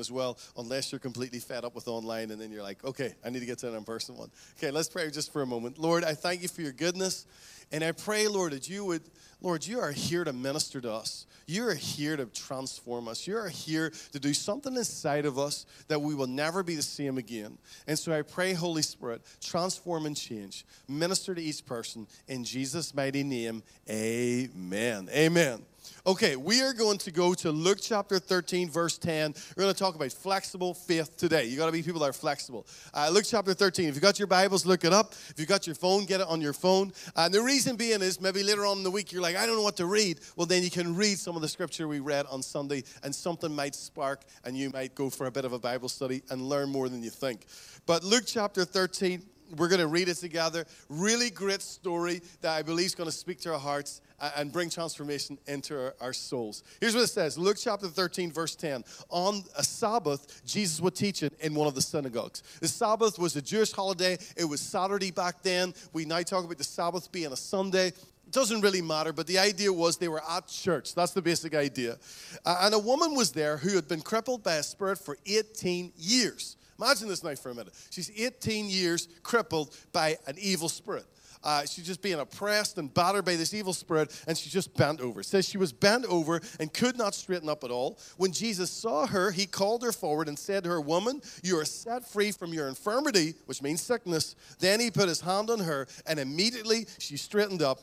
as well, unless you're completely fed up with online and then you're like, okay, I need to get to an in person one. Okay, let's pray just for a moment. Lord, I thank you for your goodness. And I pray, Lord, that you would, Lord, you are here to minister to us. You are here to transform us. You are here to do something inside of us that we will never be the same again. And so I pray, Holy Spirit, transform and change. Minister to each person. In Jesus' mighty name, amen. Amen. Okay, we are going to go to Luke chapter 13, verse 10. We're going to talk about flexible faith today. You got to be people that are flexible. Uh, Luke chapter 13. If you got your Bibles, look it up. If you got your phone, get it on your phone. And the reason being is maybe later on in the week you're like, I don't know what to read. Well, then you can read some of the scripture we read on Sunday, and something might spark, and you might go for a bit of a Bible study and learn more than you think. But Luke chapter 13, we're going to read it together. Really great story that I believe is going to speak to our hearts and bring transformation into our, our, souls. Here's what it says Luke chapter 13, verse 10. On a Sabbath, Jesus was teaching in one of the synagogues. The Sabbath was a Jewish holiday, it was Saturday back then. We now talk about the Sabbath being a Sunday. It doesn't really matter, but the idea was they were at church. That's the basic idea. Uh, and a woman was there who had been crippled by a spirit for 18 years. Imagine this now for a minute. She's 18 years crippled by an evil spirit. Uh, she's just being oppressed and battered by this evil spirit, and she's just bent over. It says she was bent over and could not straighten up at all. When Jesus saw her, he called her forward and said to her, Woman, you are set free from your infirmity, which means sickness. Then he put his hand on her, and immediately she straightened up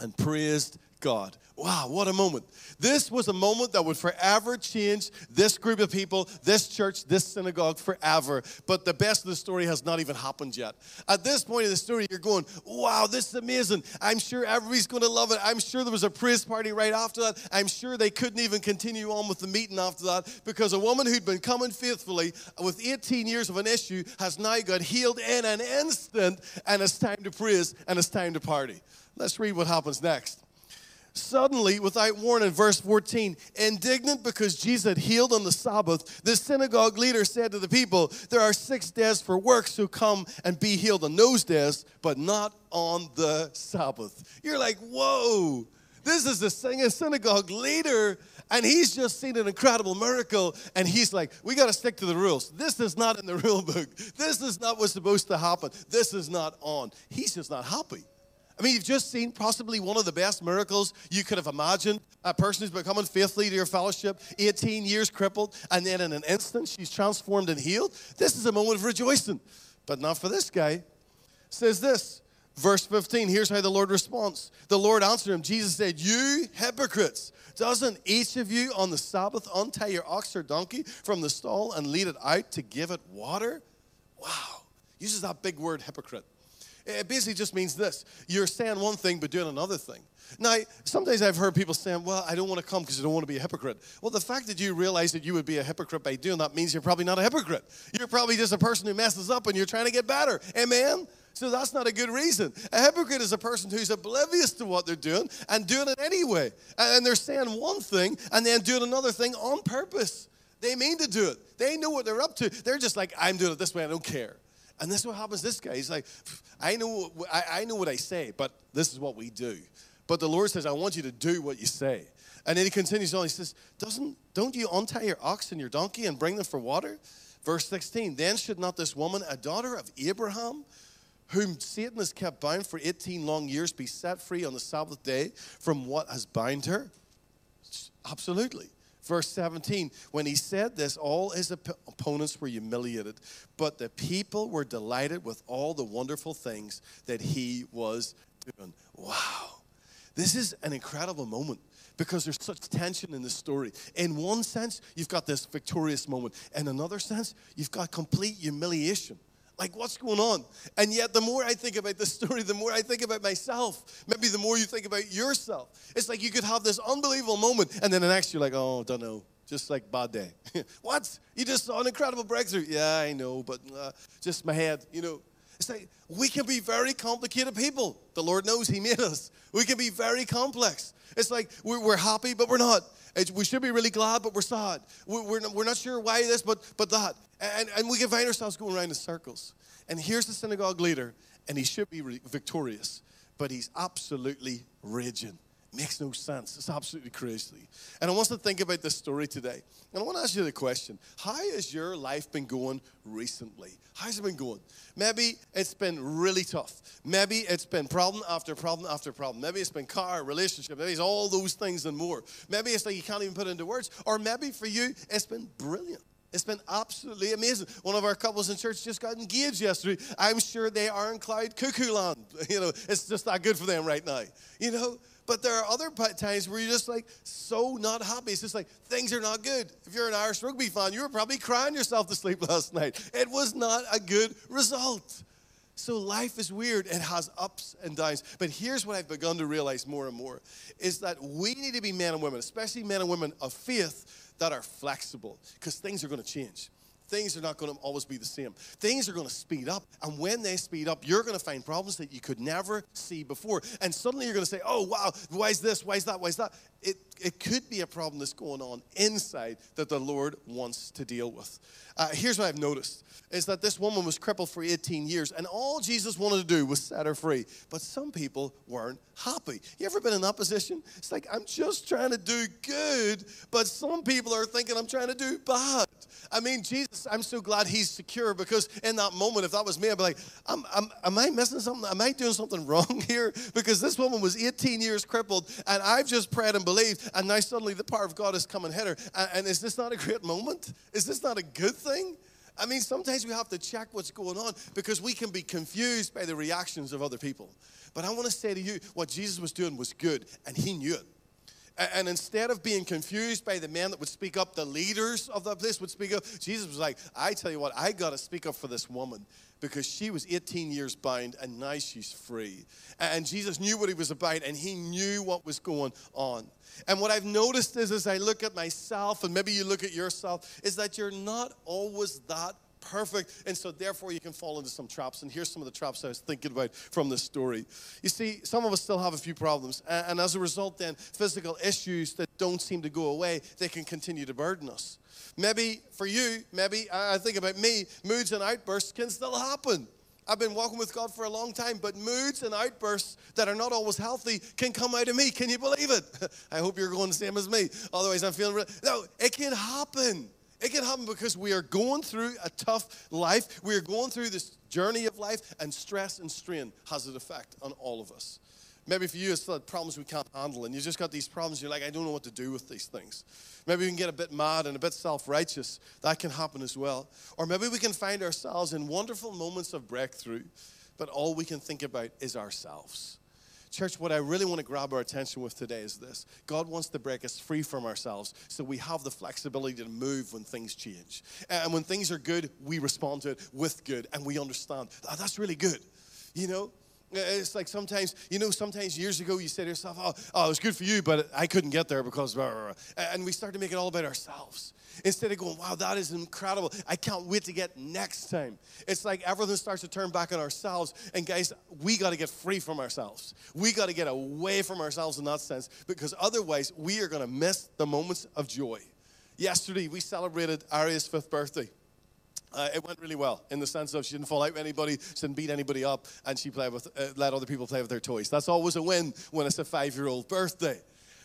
and praised God. Wow, what a moment. This was a moment that would forever change this group of people, this church, this synagogue forever. But the best of the story has not even happened yet. At this point in the story, you're going, wow, this is amazing. I'm sure everybody's going to love it. I'm sure there was a praise party right after that. I'm sure they couldn't even continue on with the meeting after that because a woman who'd been coming faithfully with 18 years of an issue has now got healed in an instant, and it's time to praise and it's time to party. Let's read what happens next. Suddenly, without warning, verse 14, indignant because Jesus had healed on the Sabbath, the synagogue leader said to the people, There are six days for works so come and be healed on those days, but not on the Sabbath. You're like, Whoa, this is the synagogue leader, and he's just seen an incredible miracle, and he's like, We got to stick to the rules. This is not in the rule book. This is not what's supposed to happen. This is not on. He's just not happy. I mean, you've just seen possibly one of the best miracles you could have imagined. A person who's becoming faithfully to your fellowship, 18 years crippled, and then in an instant she's transformed and healed. This is a moment of rejoicing. But not for this guy. It says this, verse 15. Here's how the Lord responds. The Lord answered him. Jesus said, You hypocrites, doesn't each of you on the Sabbath untie your ox or donkey from the stall and lead it out to give it water? Wow. Uses that big word, hypocrite. Eh, it basically just means this you're saying one thing but doing another thing. Now, sometimes I've heard people saying, Well, I don't want to come because I don't want to be a hypocrite. Well, the fact that you realize that you would be a hypocrite by doing that means you're probably not a hypocrite. You're probably just a person who messes up and you're trying to get better. Amen? So that's not a good reason. A hypocrite is a person who's oblivious to what they're doing and doing it anyway. And they're saying one thing and then doing another thing on purpose. They mean to do it. They know what they're up to. They're just like, I'm doing it this way, I don't care. And this is what happens this guy. He's like, I know, I, I know what I say, but this is what we do. But the Lord says, I want you to do what you say. And then he continues on. He says, Doesn't, Don't you untie your ox and your donkey and bring them for water? Verse 16 Then should not this woman, a daughter of Abraham, whom Satan has kept bound for 18 long years, be set free on the Sabbath day from what has bound her? Absolutely. Verse 17, when he said this, all his op- opponents were humiliated, but the people were delighted with all the wonderful things that he was doing. Wow. This is an incredible moment because there's such tension in this story. In one sense, you've got this victorious moment. In another sense, you've got complete humiliation. Like, what's going on? And yet, the more I think about this story, the more I think about myself. Maybe the more you think about yourself. It's like you could have this unbelievable moment, and then the next you're like, oh, don't know. Just like bad day. what? You just saw an incredible breakthrough. Yeah, I know, but uh, just my head, you know. It's like we can be very complicated people. The Lord knows He made us. We can be very complex. It's like we're, we're happy, but we're not. We should be really glad, but we're sad. We're not, we're not sure why this, but, but that. And, and we can find ourselves going around in circles. And here's the synagogue leader, and he should be victorious, but he's absolutely raging. Makes no sense. It's absolutely crazy. And I want to think about this story today. And I want to ask you the question How has your life been going recently? How's it been going? Maybe it's been really tough. Maybe it's been problem after problem after problem. Maybe it's been car, relationship, maybe it's all those things and more. Maybe it's like you can't even put it into words. Or maybe for you, it's been brilliant. It's been absolutely amazing. One of our couples in church just got engaged yesterday. I'm sure they are in cloud cuckoo land. You know, it's just that good for them right now. You know, but there are other times where you're just like so not happy. It's just like things are not good. If you're an Irish rugby fan, you were probably crying yourself to sleep last night. It was not a good result. So life is weird. It has ups and downs. But here's what I've begun to realize more and more is that we need to be men and women, especially men and women of faith that are flexible because things are going to change things are not going to always be the same. Things are going to speed up. And when they speed up, you're going to find problems that you could never see before. And suddenly you're going to say, oh, wow, why is this? Why is that? Why is that? It, it could be a problem that's going on inside that the Lord wants to deal with. Uh, here's what I've noticed is that this woman was crippled for 18 years, and all Jesus wanted to do was set her free. But some people weren't happy. You ever been in that position? It's like, I'm just trying to do good, but some people are thinking I'm trying to do bad. I mean, Jesus, I'm so glad he's secure because in that moment, if that was me, I'd be like, am, am, am I missing something? Am I doing something wrong here? Because this woman was 18 years crippled, and I've just prayed and believed, and now suddenly the power of God has come and hit her. And, and is this not a great moment? Is this not a good thing? I mean, sometimes we have to check what's going on because we can be confused by the reactions of other people. But I want to say to you, what Jesus was doing was good, and he knew it. And instead of being confused by the men that would speak up, the leaders of the place would speak up. Jesus was like, I tell you what, I got to speak up for this woman because she was 18 years bound and now she's free. And Jesus knew what he was about and he knew what was going on. And what I've noticed is as I look at myself, and maybe you look at yourself, is that you're not always that perfect. And so, therefore, you can fall into some traps. And here's some of the traps I was thinking about from this story. You see, some of us still have a few problems. And as a result, then, physical issues that don't seem to go away, they can continue to burden us. Maybe for you, maybe I think about me, moods and outbursts can still happen. I've been walking with God for a long time, but moods and outbursts that are not always healthy can come out of me. Can you believe it? I hope you're going the same as me. Otherwise, I'm feeling. Re- no, it can happen. It can happen because we are going through a tough life. We are going through this journey of life, and stress and strain has an effect on all of us. Maybe for you, it's the problems we can't handle, and you just got these problems. You're like, I don't know what to do with these things. Maybe we can get a bit mad and a bit self righteous. That can happen as well. Or maybe we can find ourselves in wonderful moments of breakthrough, but all we can think about is ourselves. Church, what I really want to grab our attention with today is this God wants to break us free from ourselves so we have the flexibility to move when things change. And when things are good, we respond to it with good and we understand oh, that's really good. You know, Uh, it's like sometimes, you know, sometimes years ago you say to yourself, oh, oh, it was good for you, but I couldn't get there because, blah, blah, blah. and we start to make it all about ourselves. Instead of going, wow, that is incredible. I can't wait to get next time. It's like everything starts to turn back on ourselves. And guys, we got to get free from ourselves. We got to get away from ourselves in that sense because otherwise we are going to miss the moments of joy. Yesterday, we celebrated Aria's fifth birthday. Uh, it went really well in the sense of she didn't fall out with anybody, she didn't beat anybody up, and she played with, uh, let other people play with their toys. That's always a win when it's a five year old birthday.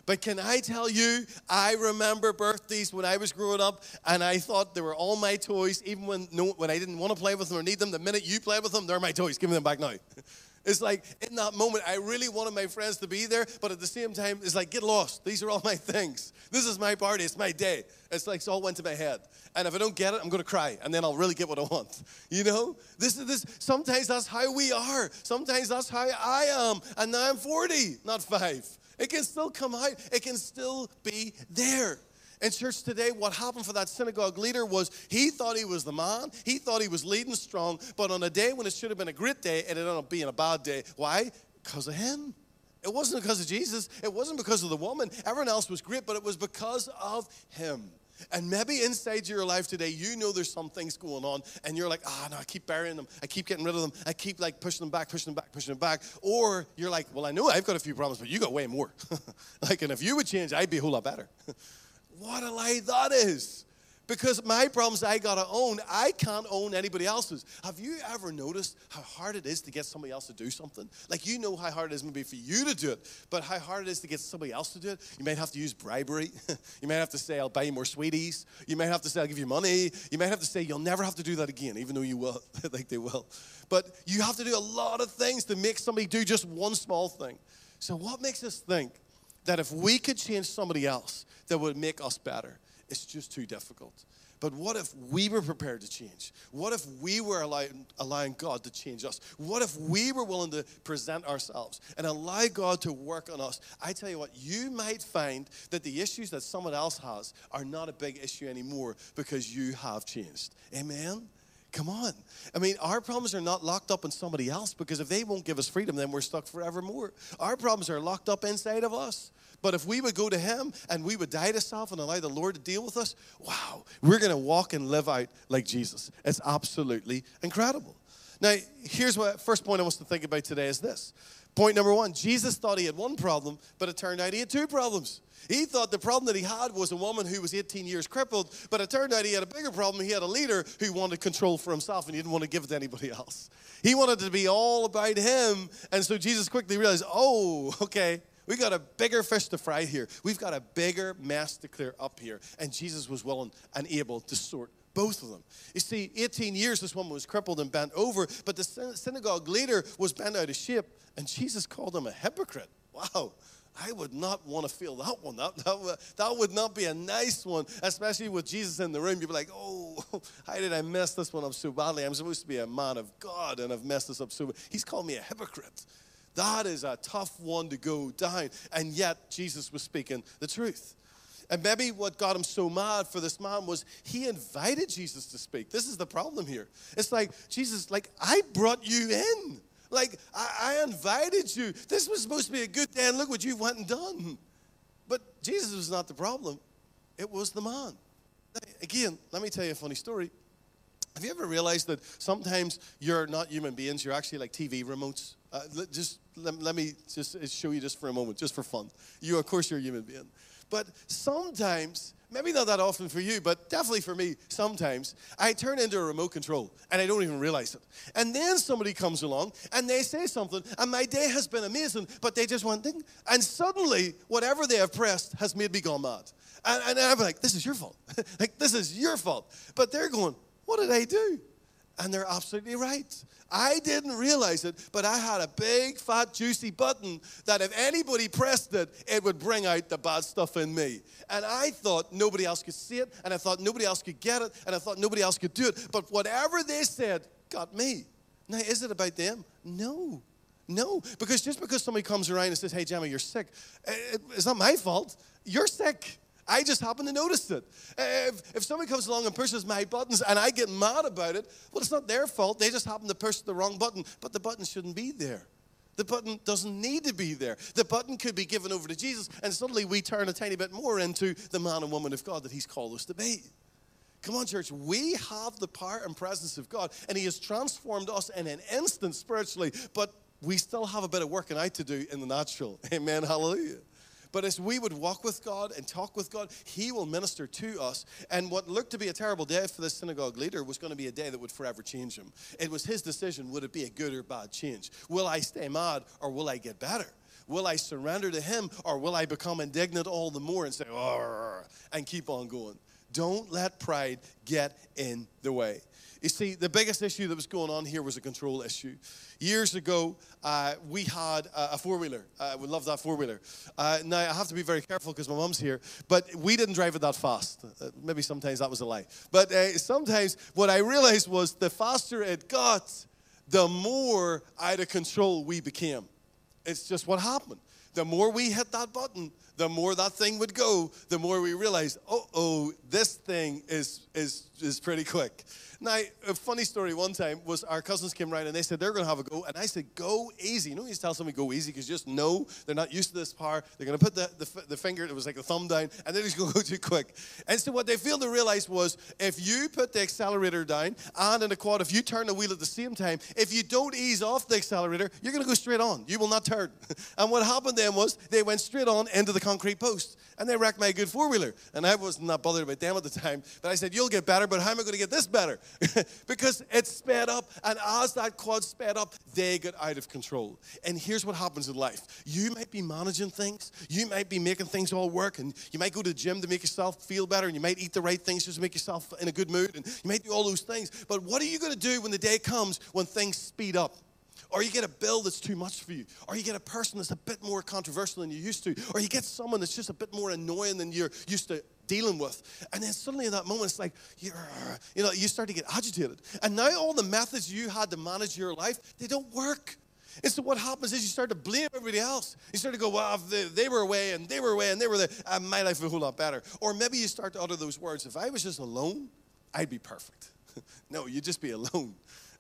But can I tell you, I remember birthdays when I was growing up, and I thought they were all my toys, even when, no, when I didn't want to play with them or need them. The minute you play with them, they're my toys. Give me them back now. It's like in that moment, I really wanted my friends to be there, but at the same time, it's like, get lost. These are all my things. This is my party. It's my day. It's like, it all went to my head. And if I don't get it, I'm going to cry, and then I'll really get what I want. You know? This is this. Sometimes that's how we are. Sometimes that's how I am. And now I'm 40, not five. It can still come out, it can still be there. In church today, what happened for that synagogue leader was he thought he was the man. He thought he was leading strong. But on a day when it should have been a great day, it ended up being a bad day. Why? Because of him. It wasn't because of Jesus. It wasn't because of the woman. Everyone else was great, but it was because of him. And maybe inside your life today, you know there's some things going on, and you're like, ah, oh, no, I keep burying them. I keep getting rid of them. I keep like pushing them back, pushing them back, pushing them back. Or you're like, well, I know I've got a few problems, but you got way more. like, and if you would change, I'd be a whole lot better. what a lie that is. because my problems I gotta own, I can't own anybody else's. Have you ever noticed how hard it is to get somebody else to do something? Like you know how hard it is maybe for you to do it, but how hard it is to get somebody else to do it. You might have to use bribery. you might have to say, I'll buy you more sweeties. You might have to say, I'll give you money. You might have to say, you'll never have to do that again, even though you will. like they will. But you have to do a lot of things to make somebody do just one small thing. So what makes us think that if we could change somebody else, that would make us better? It's just too difficult. But what if we were prepared to change? What if we were allowing, allowing, God to change us? What if we were willing to present ourselves and allow God to work on us? I tell you what, you might find that the issues that someone else has are not a big issue anymore because you have changed. Amen? Come on. I mean, our problems are not locked up in somebody else because if they won't give us freedom, then we're stuck forevermore. Our problems are locked up inside of us. But if we would go to Him and we would die to self and allow the Lord to deal with us, wow, we're going to walk and live out like Jesus. It's absolutely incredible. Now, here's what first point I want us to think about today is this. Point number one Jesus thought he had one problem, but it turned out he had two problems. He thought the problem that he had was a woman who was 18 years crippled, but it turned out he had a bigger problem. He had a leader who wanted control for himself and he didn't want to give it to anybody else. He wanted to be all about him. And so Jesus quickly realized, oh, okay, we got a bigger fish to fry here. We've got a bigger mess to clear up here. And Jesus was willing and able to sort both of them. You see, 18 years this woman was crippled and bent over, but the synagogue leader was bent out of shape, and Jesus called him a hypocrite. Wow. I would not want to feel that one. That, that, that would not be a nice one, especially with Jesus in the room. You'd be like, oh, how did I mess this one up so badly? I'm supposed to be a man of God, and I've messed this up so badly. He's called me a hypocrite. That is a tough one to go down. And yet, Jesus was speaking the truth. And maybe what got him so mad for this man was he invited Jesus to speak. This is the problem here. It's like, Jesus, like, I brought you in. Like, I, I invited you. This was supposed to be a good day, and look what you went and done. But Jesus was not the problem, it was the man. Again, let me tell you a funny story. Have you ever realized that sometimes you're not human beings, you're actually like TV remotes? Uh, just let, let, me just show you just for a moment, just for fun. You, of course, you're a human being. But sometimes, maybe not that often for you, but definitely for me, sometimes I turn into a remote control and I don't even realize it. And then somebody comes along and they say something, and my day has been amazing, but they just went ding, and suddenly whatever they have pressed has made me go mad. And, and I'm like, this is your fault. like, this is your fault. But they're going, what did I do? And they're absolutely right. I didn't realize it, but I had a big, fat, juicy button that if anybody pressed it, it would bring out the bad stuff in me. And I thought nobody else could see it, and I thought nobody else could get it, and I thought nobody else could do it. But whatever they said got me. Now, is it about them? No. No, because just because somebody comes around and says, Hey, Gemma, you're sick, it's not my fault. You're sick. I just happen to notice it. If, if somebody comes along and pushes my buttons and I get mad about it, well, it's not their fault. They just happen to push the wrong button, but the button shouldn't be there. The button doesn't need to be there. The button could be given over to Jesus, and suddenly we turn a tiny bit more into the man and woman of God that He's called us to be. Come on, church. We have the power and presence of God, and He has transformed us in an instant spiritually, but we still have a bit of working out to do in the natural. Amen. Hallelujah. But as we would walk with God and talk with God, He will minister to us. And what looked to be a terrible day for the synagogue leader was going to be a day that would forever change him. It was his decision would it be a good or bad change? Will I stay mad or will I get better? Will I surrender to Him or will I become indignant all the more and say, and keep on going? Don't let pride get in the way. You see, the biggest issue that was going on here was a control issue. Years ago, uh, we had a, four wheeler. Uh, we love that four wheeler. Uh, now, I have to be very careful because my mom's here, but we didn't drive it that fast. Uh, maybe sometimes that was a lie. But uh, sometimes what I realized was the faster it got, the more out of control we became. It's just what happened. The more we hit that button, the more that thing would go, the more we realized, oh, oh, this thing is, is, is pretty quick. Now, a funny story one time was our cousins came around and they said they're going to have a go. And I said, go easy. You know, you tell somebody go easy because just know they're not used to this power. They're going to put the, the, the, finger, it was like the thumb down, and they're just going to go too quick. And so what they failed to realize was if you put the accelerator down and in a quad, if you turn the wheel at the same time, if you don't ease off the accelerator, you're going to go straight on. You will not turn. and what happened then was they went straight on into the concrete post. and they wrecked my good four wheeler. And I wasn't bothered about them at the time, but I said, You'll get better, but how am I going to get this better? because it sped up, and as that quad sped up, they got out of control. And here's what happens in life you might be managing things, you might be making things all work, and you might go to the gym to make yourself feel better, and you might eat the right things just to make yourself in a good mood, and you might do all those things. But what are you going to do when the day comes when things speed up? Or you get a bill that's too much for you. Or you get a person that's a bit more controversial than you used to. Or you get someone that's just a bit more annoying than you're used to dealing with. And then suddenly in that moment, it's like, you know, you start to get agitated. And now all the methods you had to manage your life, they don't work. And so what happens is you start to blame everybody else. You start to go, well, they, they, were away and they were away and they were there, and my life was a whole lot better. Or maybe you start to utter those words, if I was just alone, I'd be perfect. no, you'd just be alone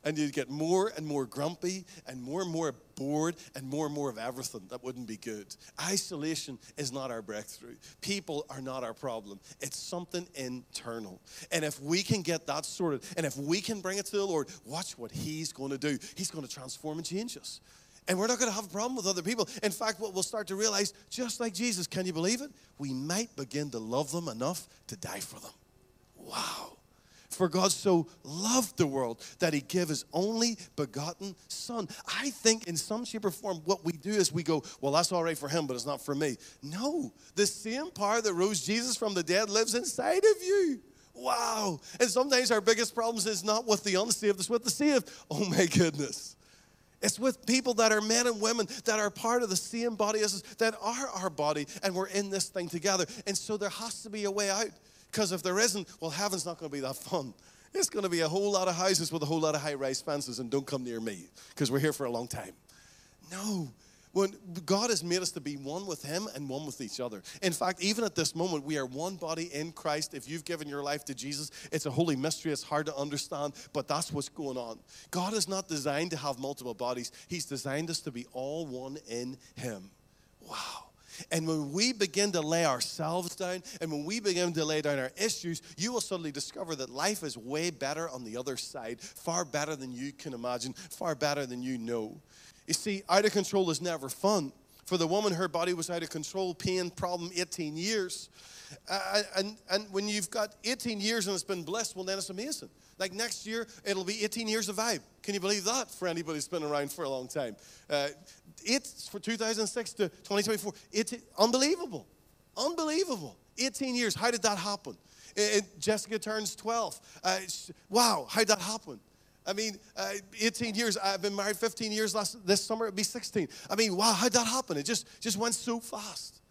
and you'd get more and more grumpy and more and more bored and more and more of everything. That wouldn't be good. Isolation is not our breakthrough. People are not our problem. It's something internal. And if we can get that sorted, and if we can bring it to the Lord, watch what He's going to do. He's going to transform and change us. And we're not going to have a problem with other people. In fact, what we'll start to realize, just like Jesus, can you believe it? We might begin to love them enough to die for them. Wow. For God so loved the world that he gave his only begotten son. I think in some shape or form, what we do is we go, well, that's all right for him, but it's not for me. No, the same power that rose Jesus from the dead lives inside of you. Wow. And sometimes our biggest problems is not with the unsaved, it's with the saved. Oh my goodness. It's with people that are men and women that are part of the same body as us, that are our body, and we're in this thing together. And so there has to be a way out. Because if there isn't, well, heaven's not going to be that fun. It's going to be a whole lot of houses with a whole lot of high rise fences, and don't come near me because we're here for a long time. No. When God has made us to be one with Him and one with each other. In fact, even at this moment, we are one body in Christ. If you've given your life to Jesus, it's a holy mystery. It's hard to understand, but that's what's going on. God is not designed to have multiple bodies, He's designed us to be all one in Him. Wow. And when we begin to lay ourselves down and when we begin to lay down our issues, you will suddenly discover that life is way better on the other side, far better than you can imagine, far better than you know. You see, out of control is never fun. For the woman, her body was out of control, pain, problem, 18 years. And, and when you've got 18 years and it's been blessed, well, then it's amazing. Like next year, it'll be 18 years of vibe. Can you believe that for anybody who's been around for a long time? Uh, it's for 2006 to 2024. It's unbelievable. Unbelievable. 18 years. How did that happen? It, Jessica turns 12. Uh, wow, how did that happen? I mean, uh, 18 years. I've been married 15 years. Last this summer it'll be 16. I mean, wow, how did that happen? It just just went so fast.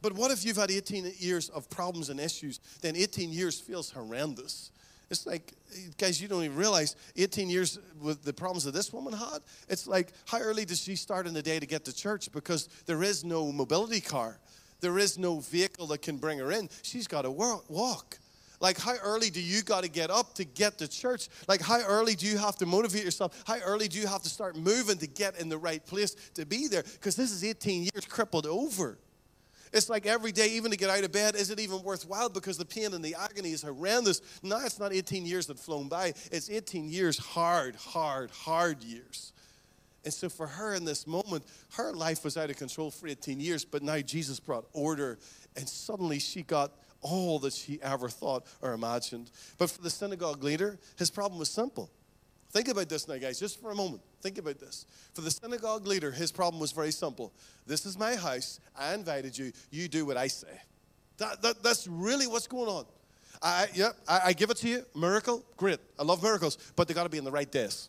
But what if you've had 18 years of problems and issues? Then 18 years feels horrendous. It's like, guys, you don't even realize 18 years with the problems that this woman had. It's like, how early does she start in the day to get to church? Because there is no mobility car, there is no vehicle that can bring her in. She's got to walk. Like, how early do you got to get up to get to church? Like, how early do you have to motivate yourself? How early do you have to start moving to get in the right place to be there? Because this is 18 years crippled over. It's like every day, even to get out of bed, is it even worthwhile? Because the pain and the agony is horrendous. Now it's not 18 years that flown by, it's 18 years hard, hard, hard years. And so for her in this moment, her life was out of control for 18 years, but now Jesus brought order, and suddenly she got all that she ever thought or imagined. But for the synagogue leader, his problem was simple. Think about this now, guys, just for a moment. Think about this. For the synagogue leader, his problem was very simple. This is my house. I invited you. You do what I say. That, that, that's really what's going on. I, yeah, I, I give it to you. Miracle, great. I love miracles, but they got to be in the right days.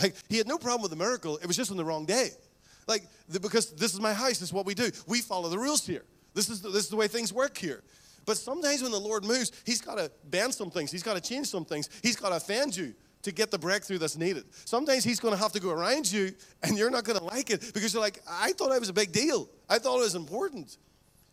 Like, he had no problem with the miracle. It was just on the wrong day. Like, the, because this is my house. This is what we do. We follow the rules here. This is the, this is the way things work here. But sometimes when the Lord moves, He's got to bend some things. He's got to change some things. He's got to offend you to get the breakthrough that's needed. Sometimes he's going to have to go around you and you're not going to like it because you're like, I thought I was a big deal. I thought it was important.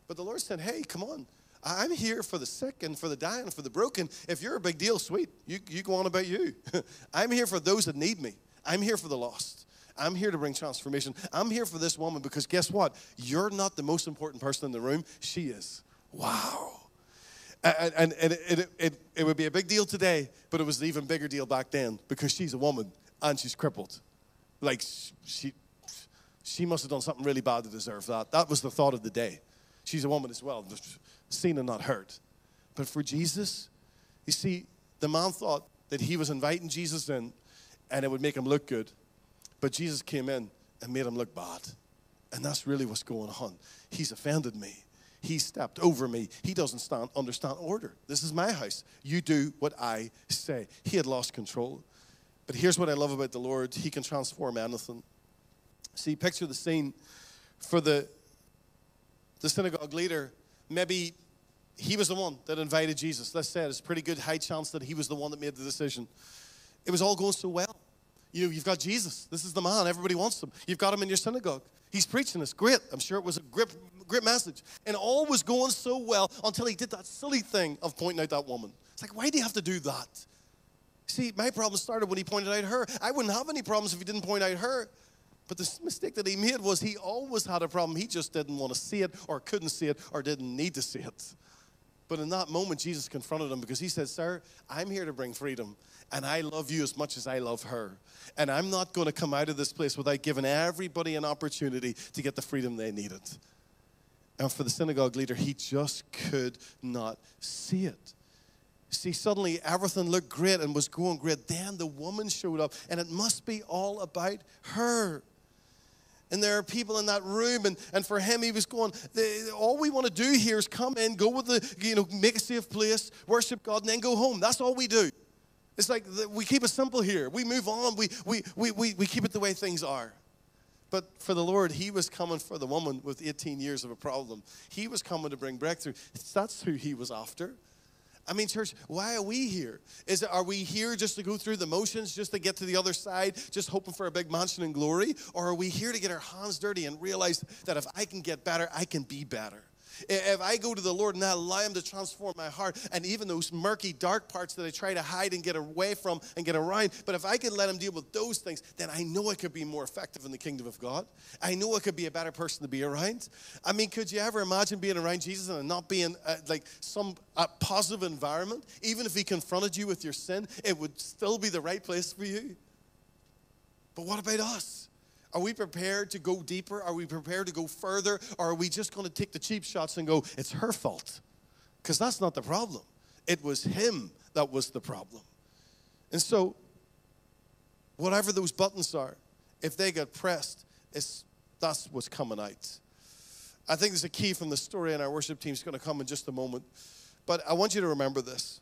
But the Lord said, hey, come on. I'm here for the sick and for the dying, and for the broken. If you're a big deal, sweet. You, you go on about you. I'm here for those that need me. I'm here for the lost. I'm here to bring transformation. I'm here for this woman because guess what? You're not the most important person in the room. She is. Wow. And, and, and it, it, it, would be a big deal today, but it was an even bigger deal back then because she's a woman and she's crippled. Like, she, she must have done something really bad to deserve that. That was the thought of the day. She's a woman as well, seen and not heard. But for Jesus, you see, the man thought that he was inviting Jesus in and it would make him look good. But Jesus came in and made him look bad. And that's really what's going on. He's offended me. He stepped over me. He doesn't stand, understand order. This is my house. You do what I say. He had lost control. But here's what I love about the Lord He can transform anything. See, picture the scene for the, the synagogue leader. Maybe he was the one that invited Jesus. Let's say it's a pretty good high chance that he was the one that made the decision. It was all going so well. You you've got Jesus. This is the man. Everybody wants him. You've got him in your synagogue. He's preaching this. Great. I'm sure it was a great, great message. And all was going so well until he did that silly thing of pointing out that woman. It's like, why do you have to do that? See, my problem started when he pointed out her. I wouldn't have any problems if he didn't point out her. But the mistake that he made was he always had a problem. He just didn't want to see it or couldn't see it or didn't need to see it. But in that moment, Jesus confronted him because he said, Sir, I'm here to bring freedom, and I love you as much as I love her. And I'm not going to come out of this place without giving everybody an opportunity to get the freedom they needed. And for the synagogue leader, he just could not see it. See, suddenly everything looked great and was going great. Then the woman showed up, and it must be all about her. And there are people in that room, and, and for him, he was going, All we want to do here is come in, go with the, you know, make a safe place, worship God, and then go home. That's all we do. It's like we keep it simple here. We move on, we, we, we, we, we keep it the way things are. But for the Lord, He was coming for the woman with 18 years of a problem. He was coming to bring breakthrough. That's who He was after. I mean, church, why are we here? Is it, are we here just to go through the motions, just to get to the other side, just hoping for a big mansion and glory? Or are we here to get our hands dirty and realize that if I can get better, I can be better? If I go to the Lord and I allow Him to transform my heart, and even those murky, dark parts that I try to hide and get away from and get around, but if I can let Him deal with those things, then I know I could be more effective in the kingdom of God. I know I could be a better person to be around. I mean, could you ever imagine being around Jesus and not being uh, like some uh, positive environment? Even if He confronted you with your sin, it would still be the right place for you. But what about us? Are we prepared to go deeper? Are we prepared to go further? Or are we just going to take the cheap shots and go, it's her fault? Because that's not the problem. It was him that was the problem. And so, whatever those buttons are, if they get pressed, it's, that's what's coming out. I think there's a key from the story, and our worship team is going to come in just a moment. But I want you to remember this.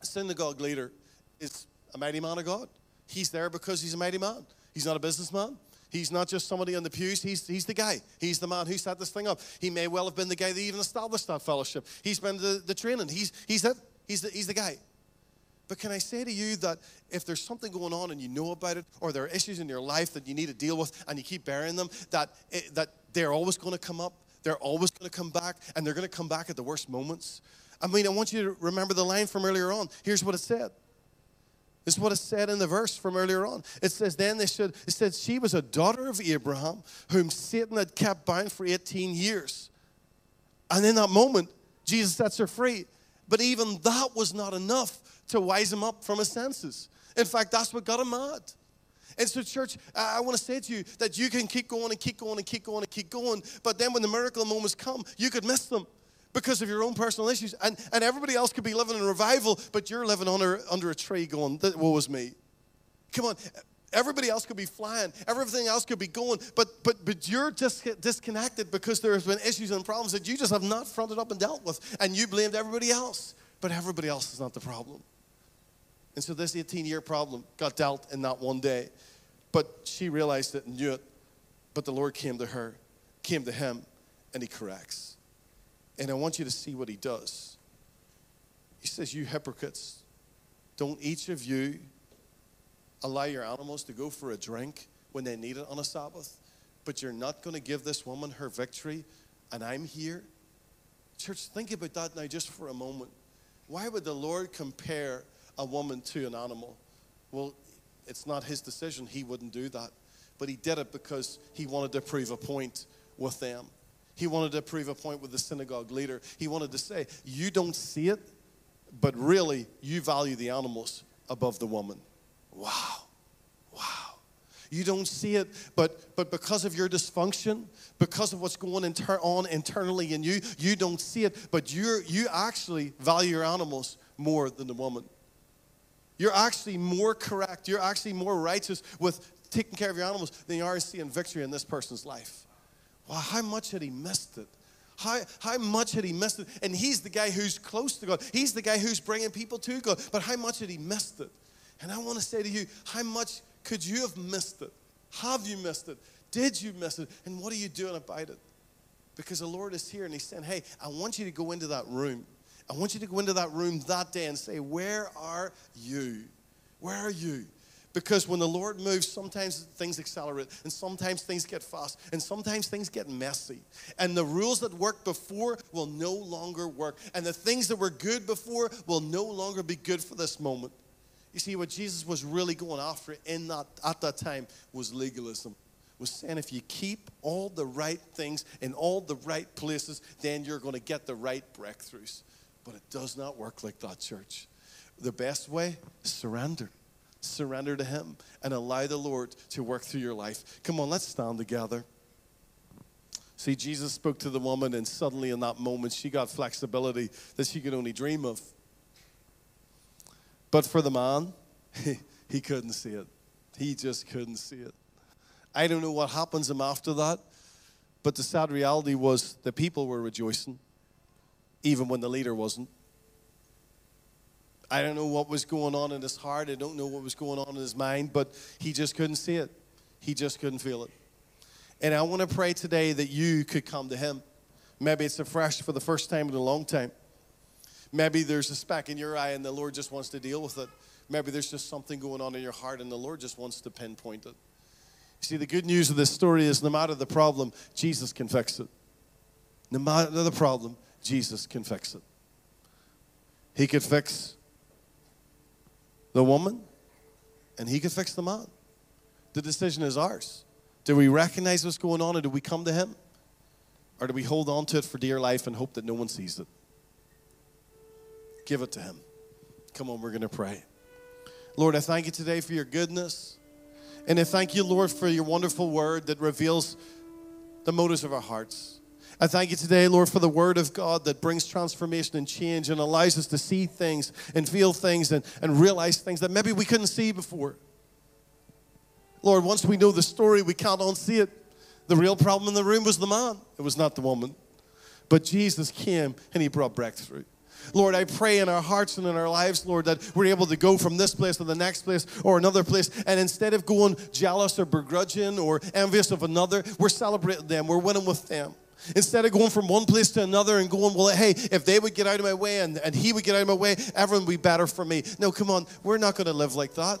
A synagogue leader is a mighty man of God. He's there because he's a mighty man. He's not a businessman. He's not just somebody on the pews, he's, he's the guy. He's the man who set this thing up. He may well have been the guy that even established that fellowship. He's been the, the training. He's, he's, it. He's, the, he's the guy. But can I say to you that if there's something going on and you know about it, or there are issues in your life that you need to deal with and you keep burying them, that, it, that they're always going to come up, they're always going to come back, and they're going to come back at the worst moments? I mean, I want you to remember the line from earlier on. Here's what it said is what it said in the verse from earlier on. It says, Then they should, it says, she was a daughter of Abraham, whom Satan had kept bound for 18 years. And in that moment, Jesus sets her free. But even that was not enough to wise him up from his senses. In fact, that's what got him mad. And so, church, I want to say to you that you can keep going and keep going and keep going and keep going, but then when the miracle moments come, you could miss them because of your own personal issues. And, and everybody else could be living in revival, but you're living under, under a tree going, woe is me. Come on. Everybody else could be flying. Everything else could be going. But, but, but you're dis- disconnected because there has been issues and problems that you just have not fronted up and dealt with. And you blamed everybody else. But everybody else is not the problem. And so this 18 year problem got dealt in that one day. But she realized it and knew it. But the Lord came to her, came to him, and he corrects. And I want you to see what he does. He says, You hypocrites, don't each of you allow your animals to go for a drink when they need it on a Sabbath, but you're not going to give this woman her victory, and I'm here? Church, think about that now just for a moment. Why would the Lord compare a woman to an animal? Well, it's not his decision. He wouldn't do that. But he did it because he wanted to prove a point with them. He wanted to prove a point with the synagogue leader. He wanted to say, You don't see it, but really, you value the animals above the woman. Wow. Wow. You don't see it, but, but because of your dysfunction, because of what's going inter- on internally in you, you don't see it, but you're, you actually value your animals more than the woman. You're actually more correct, you're actually more righteous with taking care of your animals than you are seeing victory in this person's life. How much had he missed it? How, how much had he missed it? And he's the guy who's close to God. He's the guy who's bringing people to God. But how much had he missed it? And I want to say to you, how much could you have missed it? Have you missed it? Did you miss it? And what are you doing about it? Because the Lord is here and He's saying, Hey, I want you to go into that room. I want you to go into that room that day and say, Where are you? Where are you? Because when the Lord moves, sometimes things accelerate, and sometimes things get fast, and sometimes things get messy. And the rules that worked before will no longer work. And the things that were good before will no longer be good for this moment. You see, what Jesus was really going after in that, at that time was legalism. Was saying if you keep all the right things in all the right places, then you're going to get the right breakthroughs. But it does not work like that, church. The best way, is surrender. Surrender to Him and allow the Lord to work through your life. Come on, let's stand together. See, Jesus spoke to the woman, and suddenly in that moment, she got flexibility that she could only dream of. But for the man, he, couldn't see it. He just couldn't see it. I don't know what happens to him after that, but the sad reality was the people were rejoicing, even when the leader wasn't. I don't know what was going on in his heart. I don't know what was going on in his mind, but he just couldn't see it. He just couldn't feel it. And I want to pray today that you could come to him. Maybe it's a fresh for the first time in a long time. Maybe there's a speck in your eye and the Lord just wants to deal with it. Maybe there's just something going on in your heart and the Lord just wants to pinpoint it. See, the good news of this story is no matter the problem, Jesus can fix it. No matter the problem, Jesus can fix it. He could fix the woman and he could fix the man. The decision is ours. Do we recognize what's going on or do we come to him? Or do we hold on to it for dear life and hope that no one sees it? Give it to Him. Come on, we're going to pray. Lord, I thank you today for your goodness. And I thank you, Lord, for your wonderful word that reveals the motives of our hearts. I thank you today, Lord, for the word of God that brings transformation and change and allows us to see things and feel things and, and realize things that maybe we couldn't see before. Lord, once we know the story, we can't unsee it. The real problem in the room was the man, it was not the woman. But Jesus came and he brought breakthrough. Lord, I pray in our hearts and in our lives, Lord, that we're able to go from this place to the next place or another place. And instead of going jealous or begrudging or envious of another, we're celebrating them, we're winning with them. Instead of going from one place to another and going, well, hey, if they would get out of my way and, and he would get out of my way, everyone would be better for me. No, come on, we're not going to live like that.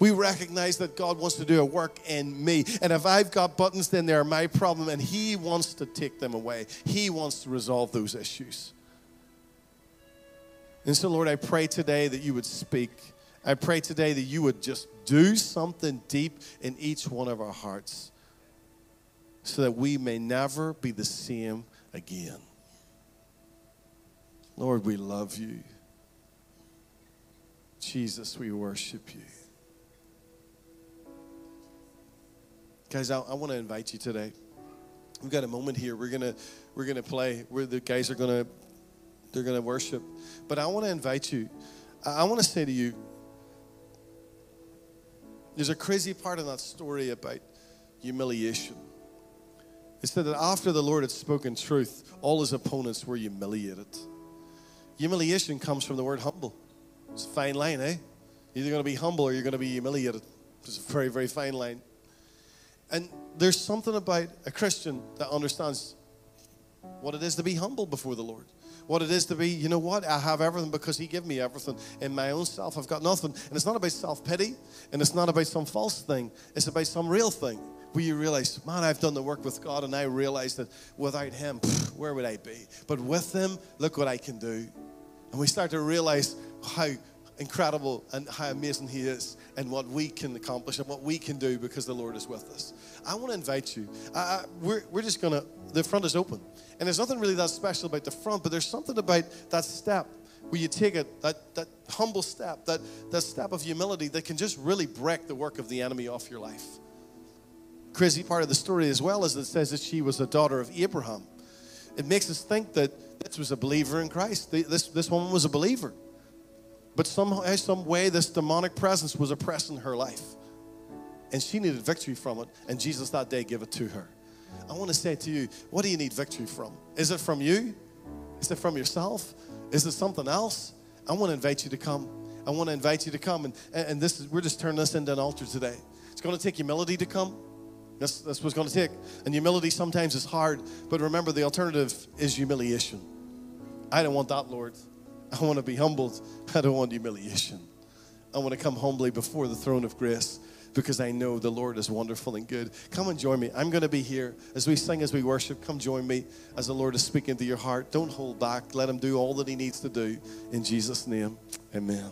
We recognize that God wants to do a work in me. And if I've got buttons, then they're my problem, and He wants to take them away. He wants to resolve those issues. And so, Lord, I pray today that you would speak. I pray today that you would just do something deep in each one of our hearts so that we may never be the same again. Lord, we love you. Jesus, we worship you. Guys, I, I want to invite you today. We've got a moment here. We're gonna we're gonna play. Where the guys are gonna they're to worship. But I want to invite you, I want to say to you, there's a crazy part in that story about humiliation. It said that after the Lord had spoken truth, all his opponents were humiliated. Humiliation comes from the word humble. It's a fine line, eh? You're either going to be humble or you're going to be humiliated. It's a very, very fine line. And there's something about a Christian that understands what it is to be humble before the Lord what it is to be, you know what? I have everything because He gave me everything. In my own self, I've got nothing. And it's not about self pity and it's not about some false thing, it's about some real thing where you realize, man, I've done the work with God and I realize that without Him, where would I be? But with Him, look what I can do. And we start to realize how incredible and how amazing He is and what we can accomplish and what we can do because the Lord is with us. I want to invite you. Uh, we're, we're just going to, the front is open. And there's nothing really that special about the front, but there's something about that step where you take it, that, that humble step, that, that step of humility that can just really break the work of the enemy off your life. Crazy part of the story as well is it says that she was a daughter of Abraham. It makes us think that this was a believer in Christ. This, this woman was a believer. But somehow, some way, this demonic presence was oppressing her life. And she needed victory from it. And Jesus that day gave it to her. I want to say to you, what do you need victory from? Is it from you? Is it from yourself? Is it something else? I want to invite you to come. I want to invite you to come. And, and this is, we're just turning this into an altar today. It's going to take humility to come. That's, that's what it's going to take. And humility sometimes is hard, but remember the alternative is humiliation. I don't want that, Lord. I want to be humbled. I don't want humiliation. I want to come humbly before the throne of grace because I know the Lord is wonderful and good. Come and join me. I'm going to be here as we sing, as we worship. Come join me as the Lord is speaking to your heart. Don't hold back. Let Him do all that He needs to do. In Jesus' name, amen.